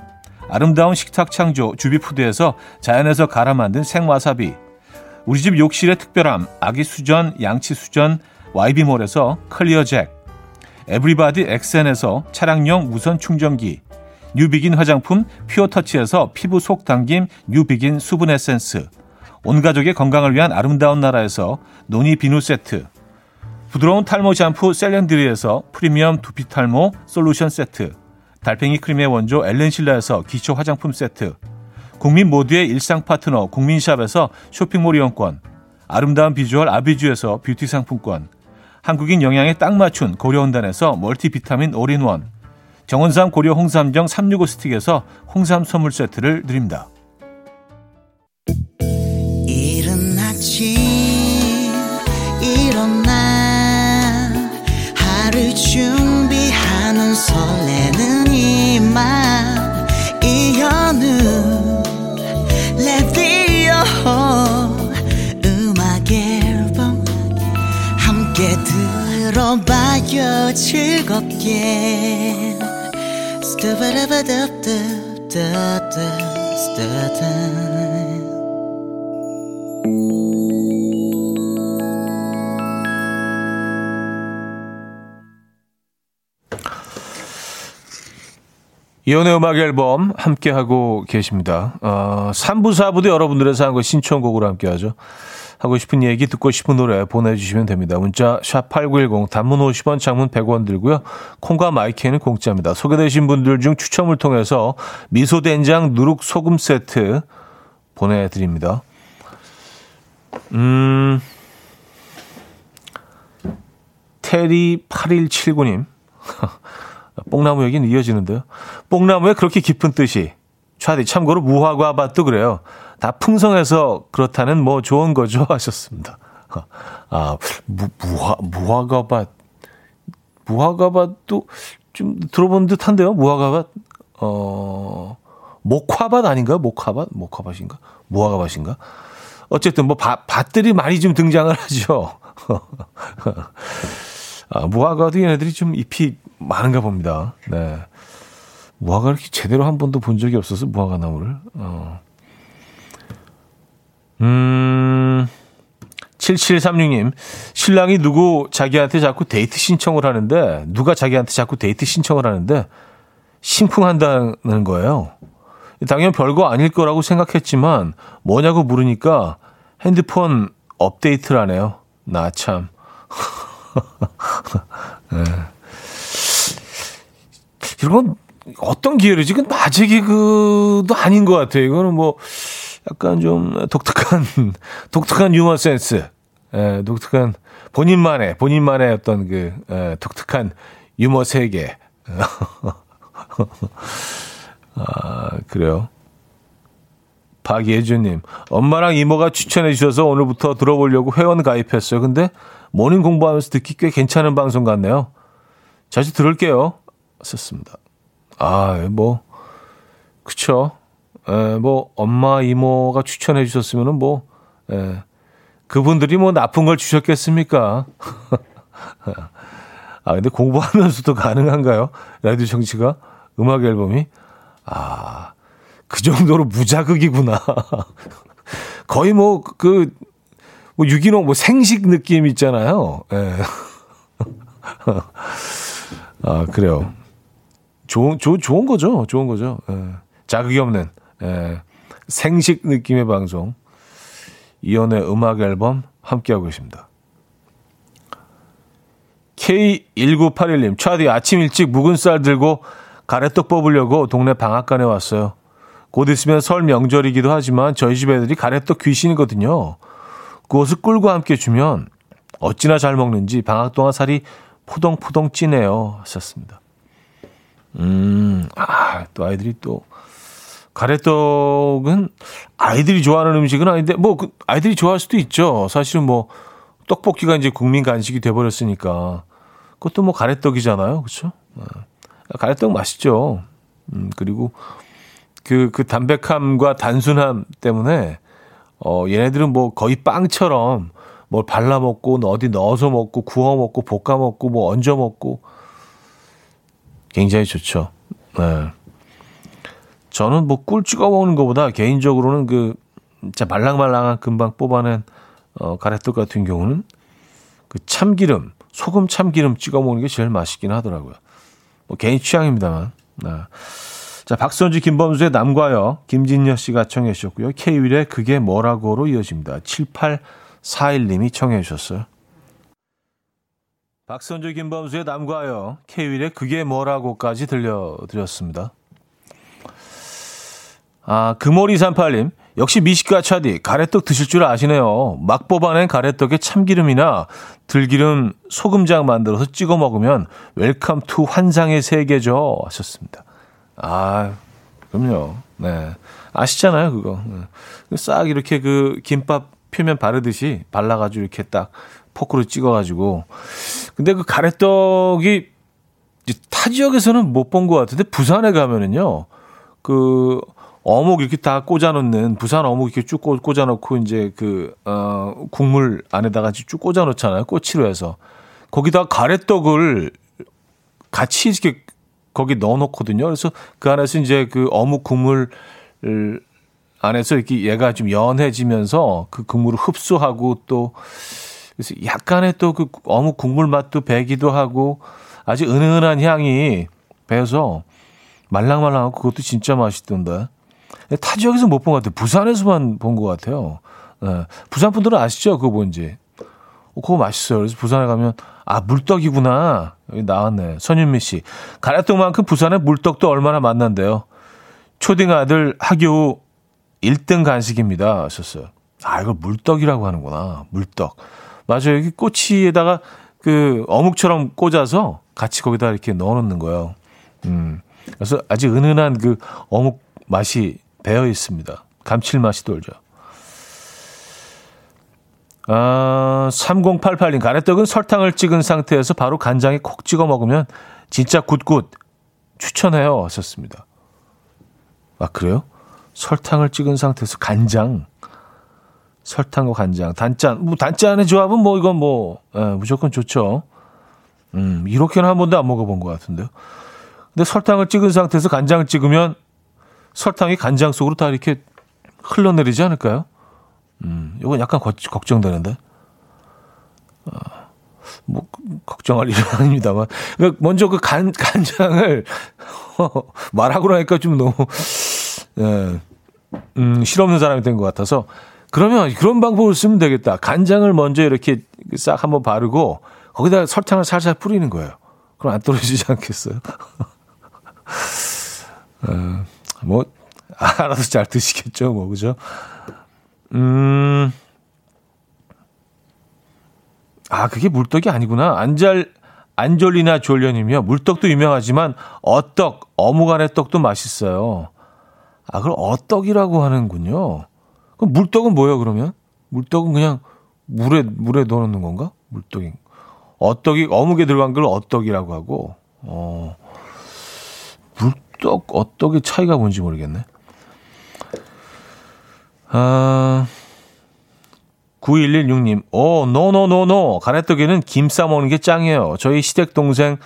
아름다운 식탁 창조 주비푸드에서 자연에서 갈아 만든 생와사비, 우리 집 욕실의 특별함 아기 수전 양치 수전 YB몰에서 클리어 잭, 에브리바디 엑센에서 차량용 무선 충전기, 뉴비긴 화장품 퓨어터치에서 피부 속 당김 뉴비긴 수분 에센스 온 가족의 건강을 위한 아름다운 나라에서 노니 비누 세트 부드러운 탈모 샴푸 셀렌드리에서 프리미엄 두피 탈모 솔루션 세트 달팽이 크림의 원조 엘렌실라에서 기초 화장품 세트 국민 모두의 일상 파트너 국민샵에서 쇼핑몰 이용권 아름다운 비주얼 아비주에서 뷰티 상품권 한국인 영양에 딱 맞춘 고려은단에서 멀티비타민 올인원 정원삼 고려 홍삼정 365 스틱에서 홍삼 선물 세트를 드립니다. 들어봐요 즐겁게 이혼의 음악 앨범 함께하고 계십니다. 어, 3부, 4부도 여러분들의 사연과 신청곡으로 함께하죠. 하고 싶은 얘기 듣고 싶은 노래 보내주시면 됩니다. 문자 샵 8910 단문 50원 장문 100원 들고요. 콩과 마이크는 공짜입니다. 소개되신 분들 중 추첨을 통해서 미소된장 누룩 소금 세트 보내드립니다. 음, 테리 8179님. 뽕나무 얘기는 이어지는데요. 뽕나무에 그렇게 깊은 뜻이. 차디 참고로 무화과 밭도 그래요. 다 풍성해서 그렇다는 뭐 좋은 거죠 하셨습니다. 아, 무, 무화, 무화과밭. 무화과밭도 좀 들어본 듯 한데요. 무화과밭. 어, 목화밭 아닌가요? 목화밭? 목화밭인가? 무화과밭인가? 어쨌든 뭐 밭, 밭들이 많이 좀 등장을 하죠. 아, 무화과도 얘네들이 좀 잎이 많은가 봅니다. 네. 무화과 이렇게 제대로 한 번도 본 적이 없어서 무화과 나무를. 어. 음, 7736님, 신랑이 누구 자기한테 자꾸 데이트 신청을 하는데, 누가 자기한테 자꾸 데이트 신청을 하는데, 심쿵한다는 거예요. 당연히 별거 아닐 거라고 생각했지만, 뭐냐고 물으니까 핸드폰 업데이트를 하네요. 나 참. 네. 이런 건 어떤 기회를 지금 아재 개그도 아닌 것 같아요. 이거는 뭐, 약간 좀 독특한, 독특한 유머 센스. 예, 독특한, 본인만의, 본인만의 어떤 그, 예, 독특한 유머 세계. 아, 그래요. 박예준님, 엄마랑 이모가 추천해 주셔서 오늘부터 들어보려고 회원 가입했어요. 근데 morning 공부하면서 듣기 꽤 괜찮은 방송 같네요. 자주 들을게요. 썼습니다. 아, 뭐, 그쵸. 에, 뭐 엄마 이모가 추천해 주셨으면은 뭐 에, 그분들이 뭐 나쁜 걸 주셨겠습니까? 아 근데 공부하면서도 가능한가요? 라디오 정치가 음악 앨범이 아 그 정도로 무자극이구나. 거의 뭐그 뭐 유기농 뭐 생식 느낌 있잖아요. 예. 아 그래요. 좋은 좋 좋은 거죠. 좋은 거죠. 예. 자극이 없는. 예, 생식 느낌의 방송 이연의 음악 앨범 함께하고 있습니다. K1981님, 차디 아침 일찍 묵은 쌀 들고 가래떡 뽑으려고 동네 방앗간에 왔어요. 곧 있으면 설 명절이기도 하지만 저희 집 애들이 가래떡 귀신이거든요. 그것을 꿀과 함께 주면 어찌나 잘 먹는지 방학 동안 살이 포동포동 찌네요. 하셨습니다. 음, 아, 또 아이들이 또 가래떡은 아이들이 좋아하는 음식은 아닌데 뭐 그 아이들이 좋아할 수도 있죠. 사실은 뭐 떡볶이가 이제 국민 간식이 돼 버렸으니까 그것도 뭐 가래떡이잖아요. 그렇죠? 가래떡 맛있죠. 음, 그리고 그, 그 담백함과 단순함 때문에, 어, 얘네들은 뭐 거의 빵처럼 뭘 발라 먹고, 어디 넣어서 먹고, 구워 먹고, 볶아 먹고, 뭐 얹어 먹고, 굉장히 좋죠. 네. 저는 뭐 꿀 찍어 먹는 것보다 개인적으로는 그 진짜 말랑말랑한 금방 뽑아낸 어, 가래떡 같은 경우는 그 참기름, 소금 참기름 찍어 먹는 게 제일 맛있긴 하더라고요. 뭐 개인 취향입니다만. 네. 자, 박선주, 김범수의 남과여, 김진여 씨가 청해 주셨고요. K-윌의 그게 뭐라고로 이어집니다. 7841님이 청해 주셨어요. 박선주, 김범수의 남과여, K-윌의 그게 뭐라고까지 들려드렸습니다. 아, 금오리38님. 역시 미식가 차디, 가래떡 드실 줄 아시네요. 막 뽑아낸 가래떡에 참기름이나 들기름, 소금장 만들어서 찍어 먹으면 Welcome to 환상의 세계죠. 하셨습니다. 아, 그럼요. 네. 아시잖아요, 그거. 네. 싹 이렇게 그 김밥 표면 바르듯이 발라가지고 이렇게 딱 포크로 찍어가지고. 근데 그 가래떡이 타 지역에서는 못 본 것 같은데 부산에 가면은요, 그 어묵 이렇게 다 꽂아놓는 부산 어묵 이렇게 쭉 꽂아놓고 이제 그 어, 국물 안에다가 쭉 꽂아놓잖아요. 꼬치로 해서 거기다 가래떡을 같이 이렇게 거기 넣어놓거든요. 그래서 그 안에서 이제 그 어묵 국물 안에서 이렇게 얘가 좀 연해지면서 그 국물을 흡수하고 또 그래서 약간의 또 그 어묵 국물 맛도 배기도 하고 아주 은은한 향이 배서 말랑말랑하고 그것도 진짜 맛있던데. 타 지역에서 못 본 것 같아요. 부산에서만 본 것 같아요. 네. 부산 분들은 아시죠? 그거 뭔지. 어, 그거 맛있어요. 그래서 부산에 가면 아 물떡이구나. 여기 나왔네. 선윤미 씨. 가래떡만큼 부산의 물떡도 얼마나 맛난데요. 초딩 아들 학교 1등 간식입니다. 하셨어요. 아, 이걸 물떡이라고 하는구나. 물떡. 맞아요. 여기 꼬치에다가 그 어묵처럼 꽂아서 같이 거기다 이렇게 넣어 놓는 거예요. 음. 그래서 아직 은은한 그 어묵 맛이 배어 있습니다. 감칠맛이 돌죠. 아, 3088님, 가래떡은 설탕을 찍은 상태에서 바로 간장에 콕 찍어 먹으면 진짜 good good 추천해요. 하셨습니다. 아, 그래요? 설탕을 찍은 상태에서 간장. 설탕과 간장. 단짠. 뭐, 단짠의 조합은 뭐, 이건 뭐, 예, 무조건 좋죠. 음, 이렇게는 한 번도 안 먹어본 것 같은데요. 근데 설탕을 찍은 상태에서 간장을 찍으면 설탕이 간장 속으로 다 이렇게 흘러내리지 않을까요? 음, 이건 약간 거, 걱정되는데. 어, 뭐, 걱정할 일은 아닙니다만. 그러니까 먼저 그 간, 간장을 말하고 나니까 좀 너무, 예, 음, 실없는 사람이 된 것 같아서. 그러면 그런 방법을 쓰면 되겠다. 간장을 먼저 이렇게 싹 한번 바르고 거기다 설탕을 살살 뿌리는 거예요. 그럼 안 떨어지지 않겠어요? 어, 뭐, 알아서 잘 드시겠죠, 뭐, 그죠? 음, 아, 그게 물떡이 아니구나. 안잘, 안졸리나 졸련이며 물떡도 유명하지만 어떡, 어묵안의 떡도 맛있어요. 아, 그걸 어떡이라고 하는군요. 그럼 물떡은 뭐예요, 그러면? 물떡은 그냥 물에, 물에 넣어놓는 건가? 물떡이. 어떡이, 어묵에 들어간 걸 어떡이라고 하고, 어, 물떡, 어떡의 차이가 뭔지 모르겠네. 아, 9116님, 오, no no no no. 가래떡에는 김 싸먹는 게 짱이에요. 저희 시댁 동생,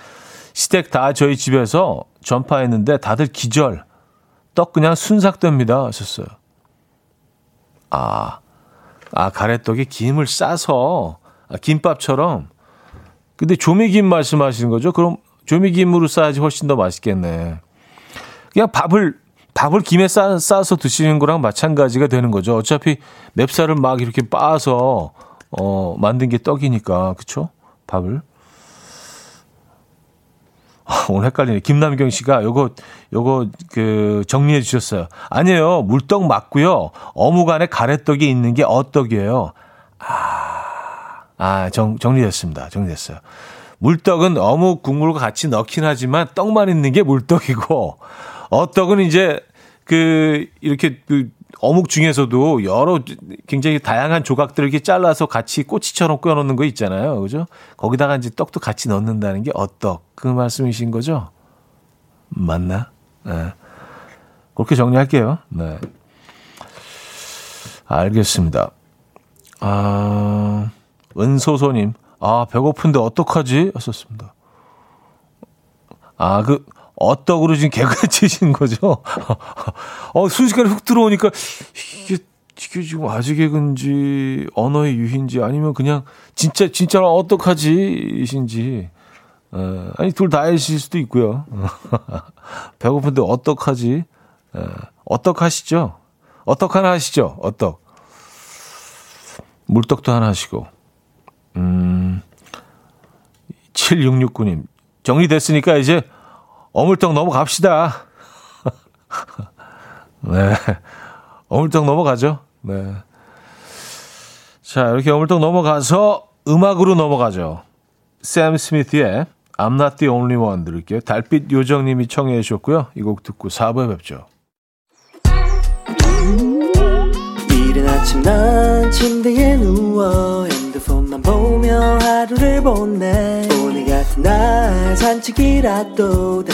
시댁 다 저희 집에서 전파했는데 다들 기절. 떡 그냥 순삭됩니다. 하셨어요. 아, 아, 가래떡에 김을 싸서, 아, 김밥처럼. 근데 조미김 말씀하시는 거죠? 그럼 조미김으로 싸야지 훨씬 더 맛있겠네. 그냥 밥을 밥을 김에 싸, 싸서 드시는 거랑 마찬가지가 되는 거죠. 어차피 맵쌀을 막 이렇게 빻아서 어, 만든 게 떡이니까 그쵸? 밥을. 아, 오늘 헷갈리네. 김남경 씨가 요거 요거 그 정리해 주셨어요. 아니에요. 물떡 맞고요. 어묵 안에 가래떡이 있는 게 어떡이에요. 아, 아 정, 정리됐습니다. 정리됐어요. 물떡은 어묵 국물과 같이 넣긴 하지만 떡만 있는 게 물떡이고 어떡은 이제 그 이렇게 그 어묵 중에서도 여러 굉장히 다양한 조각들을 이렇게 잘라서 같이 꼬치처럼 껴놓는 거 있잖아요. 그죠? 거기다가 이제 떡도 같이 넣는다는 게 어떡. 그 말씀이신 거죠? 맞나? 네. 그렇게 정리할게요. 네. 알겠습니다. 아, 은소소님. 아, 배고픈데 어떡하지? 하셨습니다. 아, 그, 어떡으로 지금 개그 치신 거죠? 어, 순식간에 훅 들어오니까 이게, 이게 지금 아직 개그인지 언어의 유희인지 아니면 그냥 진짜, 진짜로 어떡하지? 이신지. 아니, 둘 다이실 수도 있고요. 배고픈데 어떡하지? 에, 어떡하시죠? 어떡 하나 하시죠? 어떡. 물떡도 하나 하시고. 음, 7669님. 정리됐으니까 이제 어물떡 넘어갑시다. 네. 어물떡 넘어가죠. 네. 자, 이렇게 어물떡 넘어가서 음악으로 넘어가죠. 샘 스미스의 I'm Not The Only One 들을게요. 달빛 요정님이 청해 주셨고요. 이 곡 듣고 4부에 뵙죠. 이른 아침 난 침대에 누워 핸드폰만 보며 하루를 보내 오늘 같은 날 산책이라도 다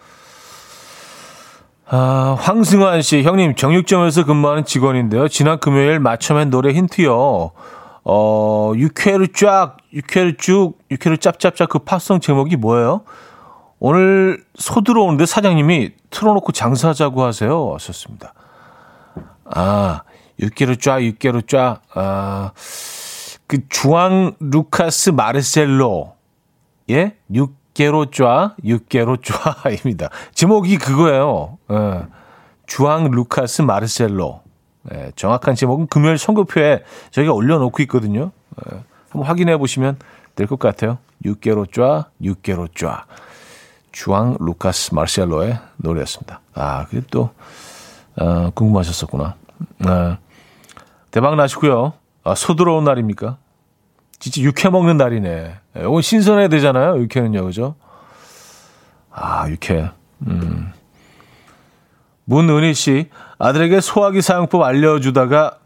아, 황승환 씨, 형님, 정육점에서 근무하는 직원인데요. 지난 금요일 맞춰맨 노래 힌트요. 어, 육회를 쫙, 육회를 쭉, 육회를 짭짭짭 그 팝송 제목이 뭐예요? 오늘 소 들어오는데 사장님이 틀어놓고 장사하자고 하세요. 하셨습니다. 아, 육개로 쫙, 육개로 쫙. 아, 그 주앙 루카스 마르셀로. 예? 육 개로 쫙, 육개로 쫙입니다. 제목이 그거예요. 예. 주앙 루카스 마르셀로. 예, 정확한 제목은 금요일 선거표에 저희가 올려놓고 있거든요. 예, 한번 확인해 보시면 될 것 같아요. 육개로 쫙, 육개로 쫙. 주앙 루카스 마르셀로의 노래였습니다. 아, 그게 또, 어, 궁금하셨었구나. 네. 대박 나시고요. 아, 소 들어온 날입니까? 진짜 육회 먹는 날이네. 예, 신선해야 되잖아요. 육회는요, 그죠? 아, 육회. 음. 문은희 씨, 아들에게 소화기 사용법 알려주다가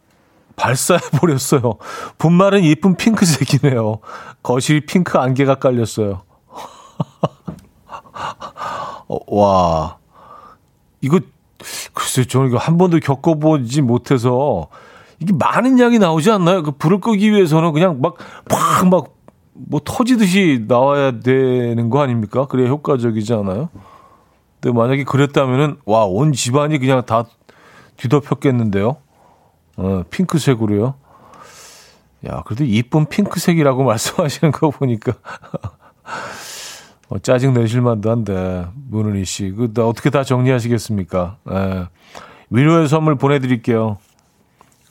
발사해버렸어요. 분말은 이쁜 핑크색이네요. 거실이 핑크 안개가 깔렸어요. 어, 와. 이거, 글쎄, 저는 이거 한 번도 겪어보지 못해서, 이게 많은 양이 나오지 않나요? 그 불을 끄기 위해서는 그냥 막, 팍, 막, 뭐 터지듯이 나와야 되는 거 아닙니까? 그래야 효과적이지 않아요? 근데 만약에 그랬다면은, 와, 온 집안이 그냥 다 뒤덮였겠는데요? 어, 핑크색으로요? 야, 그래도 이쁜 핑크색이라고 말씀하시는 거 보니까. 어, 짜증 내실 만도 한데, 문은희 씨. 그, 어떻게 다 정리하시겠습니까? 예. 위로의 선물 보내드릴게요.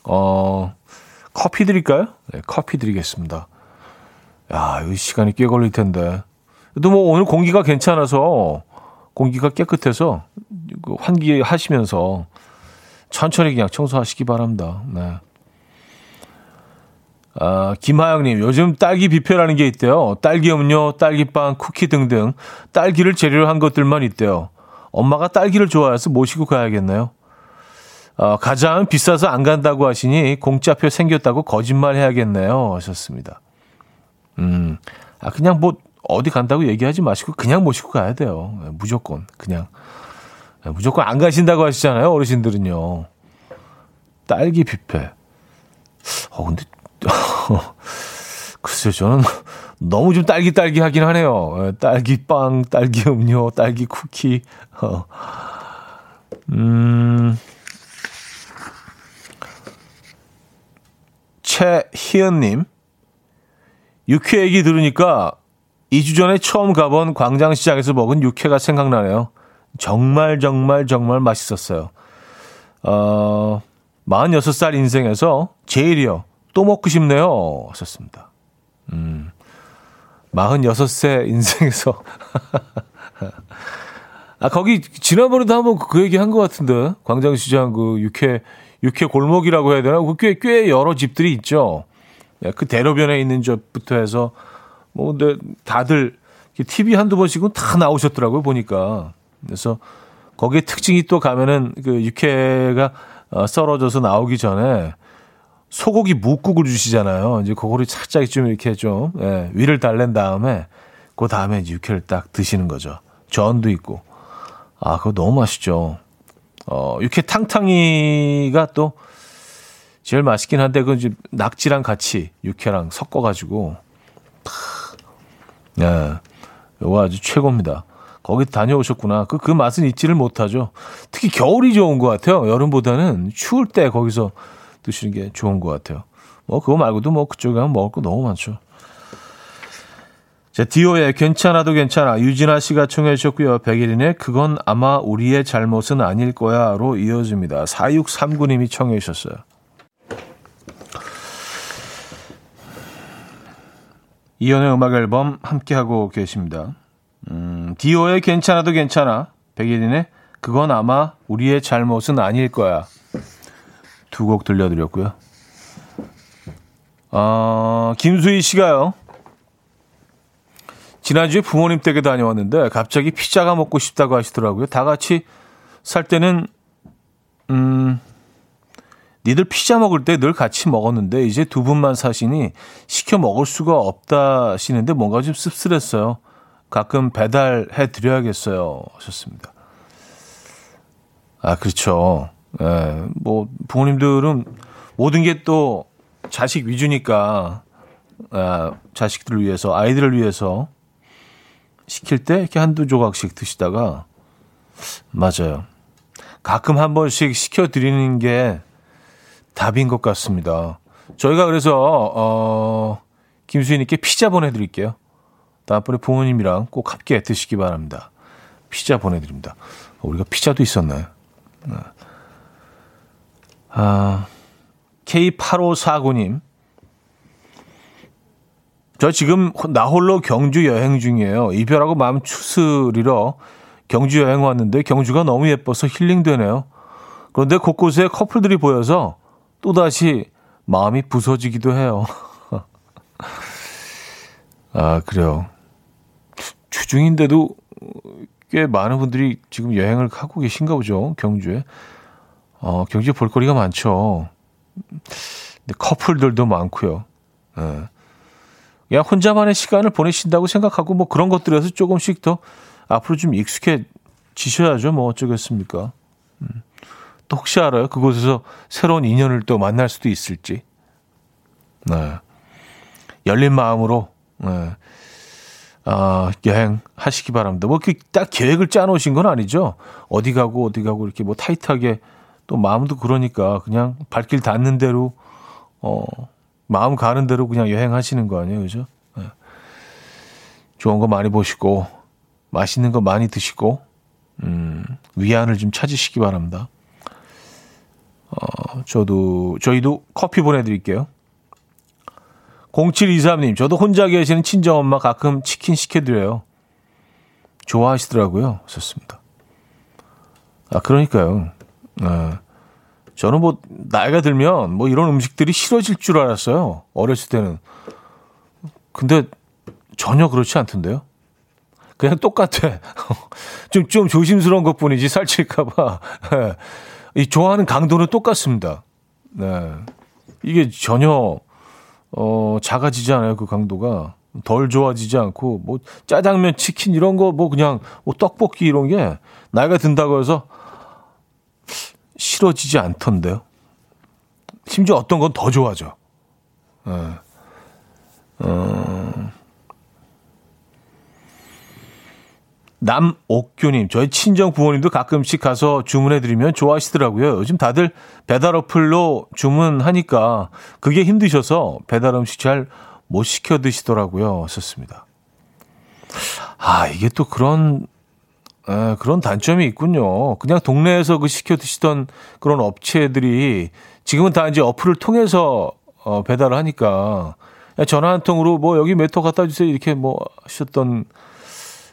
어, 커피 드릴까요? 네, 커피 드리겠습니다. 야, 이 시간이 꽤 걸릴 텐데. 또 뭐 오늘 공기가 괜찮아서, 공기가 깨끗해서, 그 환기하시면서, 천천히 그냥 청소하시기 바랍니다. 네. 아, 김하영님, 요즘 딸기 뷔페라는 게 있대요. 딸기 음료, 딸기빵, 쿠키 등등 딸기를 재료로 한 것들만 있대요. 엄마가 딸기를 좋아해서 모시고 가야겠네요. 어, 가장 비싸서 안 간다고 하시니 공짜표 생겼다고 거짓말 해야겠네요. 하셨습니다. 음, 아, 그냥 뭐 어디 간다고 얘기하지 마시고 그냥 모시고 가야 돼요. 네, 무조건, 그냥. 네, 무조건 안 가신다고 하시잖아요. 어르신들은요. 딸기 뷔페. 어, 근데 글쎄요, 저는 너무 좀 딸기딸기 하긴 하네요. 예, 딸기 빵, 딸기 음료, 딸기 쿠키. 어. 음. 최희연님. 육회 얘기 들으니까 2주 전에 처음 가본 광장시장에서 먹은 육회가 생각나네요. 정말, 정말, 정말 맛있었어요. 어, 46살 인생에서 제일이요. 또 먹고 싶네요. 하셨습니다. 음, 46세 인생에서. 아, 거기, 지난번에도 한번 그 얘기 한 것 같은데. 광장시장 그 육회, 육회 골목이라고 해야 되나? 그 꽤, 꽤 여러 집들이 있죠. 예, 그 대로변에 있는 집부터 해서, 뭐, 근데 다들 TV 한두 번씩은 다 나오셨더라고요, 보니까. 그래서 거기에 특징이 또 가면은 그 육회가 어, 썰어져서 나오기 전에 소고기 묵국을 주시잖아요. 이제 그거를 살짝 좀 이렇게 좀 예, 위를 달랜 다음에 그 다음에 이제 육회를 딱 드시는 거죠. 전도 있고 아 그거 너무 맛있죠. 어 육회 탕탕이가 또 제일 맛있긴 한데 그 이제 낙지랑 같이 육회랑 섞어 가지고 예, 이거 아주 최고입니다. 거기 다녀오셨구나. 그, 그 맛은 잊지를 못하죠. 특히 겨울이 좋은 것 같아요. 여름보다는 추울 때 거기서 드시는 게 좋은 것 같아요. 뭐 그거 말고도 뭐 그쪽에 가면 먹을 거 너무 많죠. 자, 디오의 괜찮아도 괜찮아. 유진아 씨가 청해 주셨고요. 백일인의 그건 아마 우리의 잘못은 아닐 거야 로 이어집니다. 4639님이 청해 주셨어요. 이연의 음악 앨범 함께하고 계십니다. 음, 디오의 괜찮아도 괜찮아. 백일인의 그건 아마 우리의 잘못은 아닐 거야. 두 곡 들려드렸고요. 어, 김수희 씨가요. 지난주에 부모님 댁에 다녀왔는데 갑자기 피자가 먹고 싶다고 하시더라고요. 다 같이 살 때는 음 니들 피자 먹을 때 늘 같이 먹었는데 이제 두 분만 사시니 시켜 먹을 수가 없다 하시는데 뭔가 좀 씁쓸했어요. 가끔 배달해 드려야겠어요. 하셨습니다. 아, 그렇죠. 예, 뭐 부모님들은 모든 게 또 자식 위주니까 아, 자식들을 위해서 아이들을 위해서 시킬 때 이렇게 한두 조각씩 드시다가 맞아요. 가끔 한 번씩 시켜 드리는 게 답인 것 같습니다. 저희가 그래서 어 김수희님께 피자 보내드릴게요. 다음번에 부모님이랑 꼭 함께 드시기 바랍니다. 피자 보내드립니다. 우리가 피자도 있었나요? 네. 아, K8549님. 저 지금 나 홀로 경주 여행 중이에요. 이별하고 마음 추스리러 경주 여행 왔는데 경주가 너무 예뻐서 힐링되네요. 그런데 곳곳에 커플들이 보여서 또다시 마음이 부서지기도 해요. 아, 그래요. 주중인데도 꽤 많은 분들이 지금 여행을 하고 계신가 보죠. 경주에. 어, 경주에 볼거리가 많죠. 근데 커플들도 많고요. 예. 그냥 혼자만의 시간을 보내신다고 생각하고 뭐 그런 것들에서 조금씩 더 앞으로 좀 익숙해지셔야죠. 뭐 어쩌겠습니까. 음. 또 혹시 알아요? 그곳에서 새로운 인연을 또 만날 수도 있을지. 네. 열린 마음으로 네. 아, 여행 하시기 바랍니다. 뭐, 딱 계획을 짜놓으신 건 아니죠. 어디 가고, 어디 가고, 이렇게 뭐 타이트하게 또 마음도 그러니까 그냥 발길 닿는 대로, 어, 마음 가는 대로 그냥 여행하시는 거 아니에요. 그죠? 네. 좋은 거 많이 보시고, 맛있는 거 많이 드시고, 음, 위안을 좀 찾으시기 바랍니다. 어, 저도, 저희도 커피 보내드릴게요. 0723님, 저도 혼자 계시는 친정엄마 가끔 치킨 시켜드려요. 좋아하시더라고요. 좋습니다. 아, 그러니까요. 아, 저는 뭐, 나이가 들면 뭐 이런 음식들이 싫어질 줄 알았어요. 어렸을 때는. 근데 전혀 그렇지 않던데요. 그냥 똑같아. 좀, 좀 조심스러운 것 뿐이지 살찔까봐. 예. 이 좋아하는 강도는 똑같습니다. 네. 이게 전혀 어, 작아지지 않아요, 그 강도가. 덜 좋아지지 않고, 뭐, 짜장면, 치킨, 이런 거, 뭐, 그냥, 뭐, 떡볶이, 이런 게, 나이가 든다고 해서, 싫어지지 않던데요. 심지어 어떤 건 더 좋아져. 예. 어, 남옥규님, 저희 친정 부모님도 가끔씩 가서 주문해드리면 좋아하시더라고요. 요즘 다들 배달 어플로 주문하니까 그게 힘드셔서 배달 음식 잘 못 시켜 드시더라고요. 썼습니다. 아, 이게 또 그런, 에, 그런 단점이 있군요. 그냥 동네에서 그 시켜 드시던 그런 업체들이 지금은 다 이제 어플을 통해서 어, 배달을 하니까 전화 한 통으로 뭐 여기 메토 갖다 주세요. 이렇게 뭐 하셨던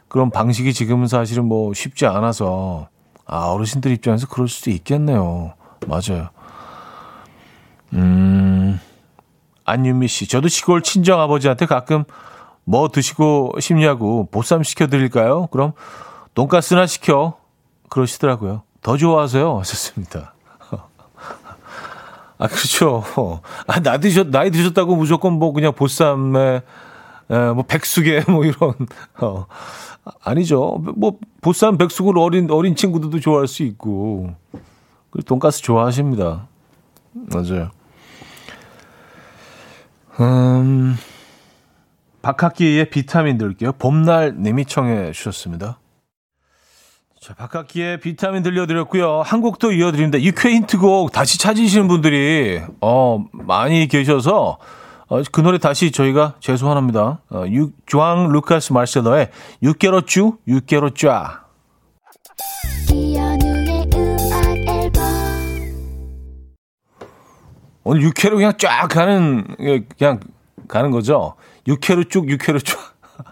그런 방식이 지금은 사실은 뭐 쉽지 않아서 아 어르신들 입장에서 그럴 수도 있겠네요. 맞아요. 음 안윤미 씨, 저도 시골 친정 아버지한테 가끔 뭐 드시고 싶냐고 보쌈 시켜 드릴까요? 그럼 돈가스나 시켜 그러시더라고요. 더 좋아하세요. 하셨습니다. 아 그렇죠. 아, 나 드셨 나이 드셨다고 무조건 뭐 그냥 보쌈에 에, 뭐 백숙에 뭐 이런 어. 아니죠. 뭐 보쌈 백숙을 어린 어린 친구들도 좋아할 수 있고 그 돈가스 좋아하십니다. 맞아요. 음, 박학기의 비타민 들게요. 봄날 님이 청해 주셨습니다. 자, 박학기의 비타민 들려드렸고요. 한 곡도 이어드립니다. 유쾌 힌트곡 다시 찾으시는 분들이 어 많이 계셔서 어, 그 노래 다시 저희가 죄송합니다. 어, 유, 주앙 루카스 마르셀러의 6개로 쭈, 6개로 쫙. 오늘 6회로 그냥 쫙 가는, 그냥 가는 거죠. 6회로 쭉, 6회로 쭉.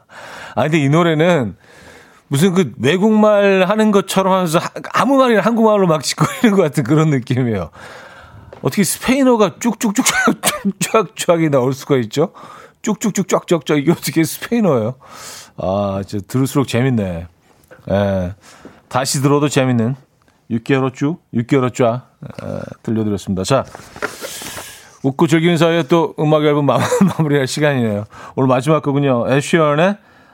아, 근데 이 노래는 무슨 그 외국말 하는 것처럼 하면서 아무 말이나 한국말로 막 짓고 있는 것 같은 그런 느낌이에요. 어떻게 스페인어가 쭉쭉쭉 쫙쫙쫙이 나올 수가 있죠? 쭉쭉쭉 쫙쫙쫙 이게 어떻게 스페인어예요? 아, 진짜 들을수록 재밌네. 예. 다시 들어도 재밌는 6개월호 쭉, 6개월호 쫙 에, 들려드렸습니다. 자, 웃고 즐기는 사이에 또 음악 앨범 마무리할 시간이네요. 오늘 마지막 곡은요. 애쉬언의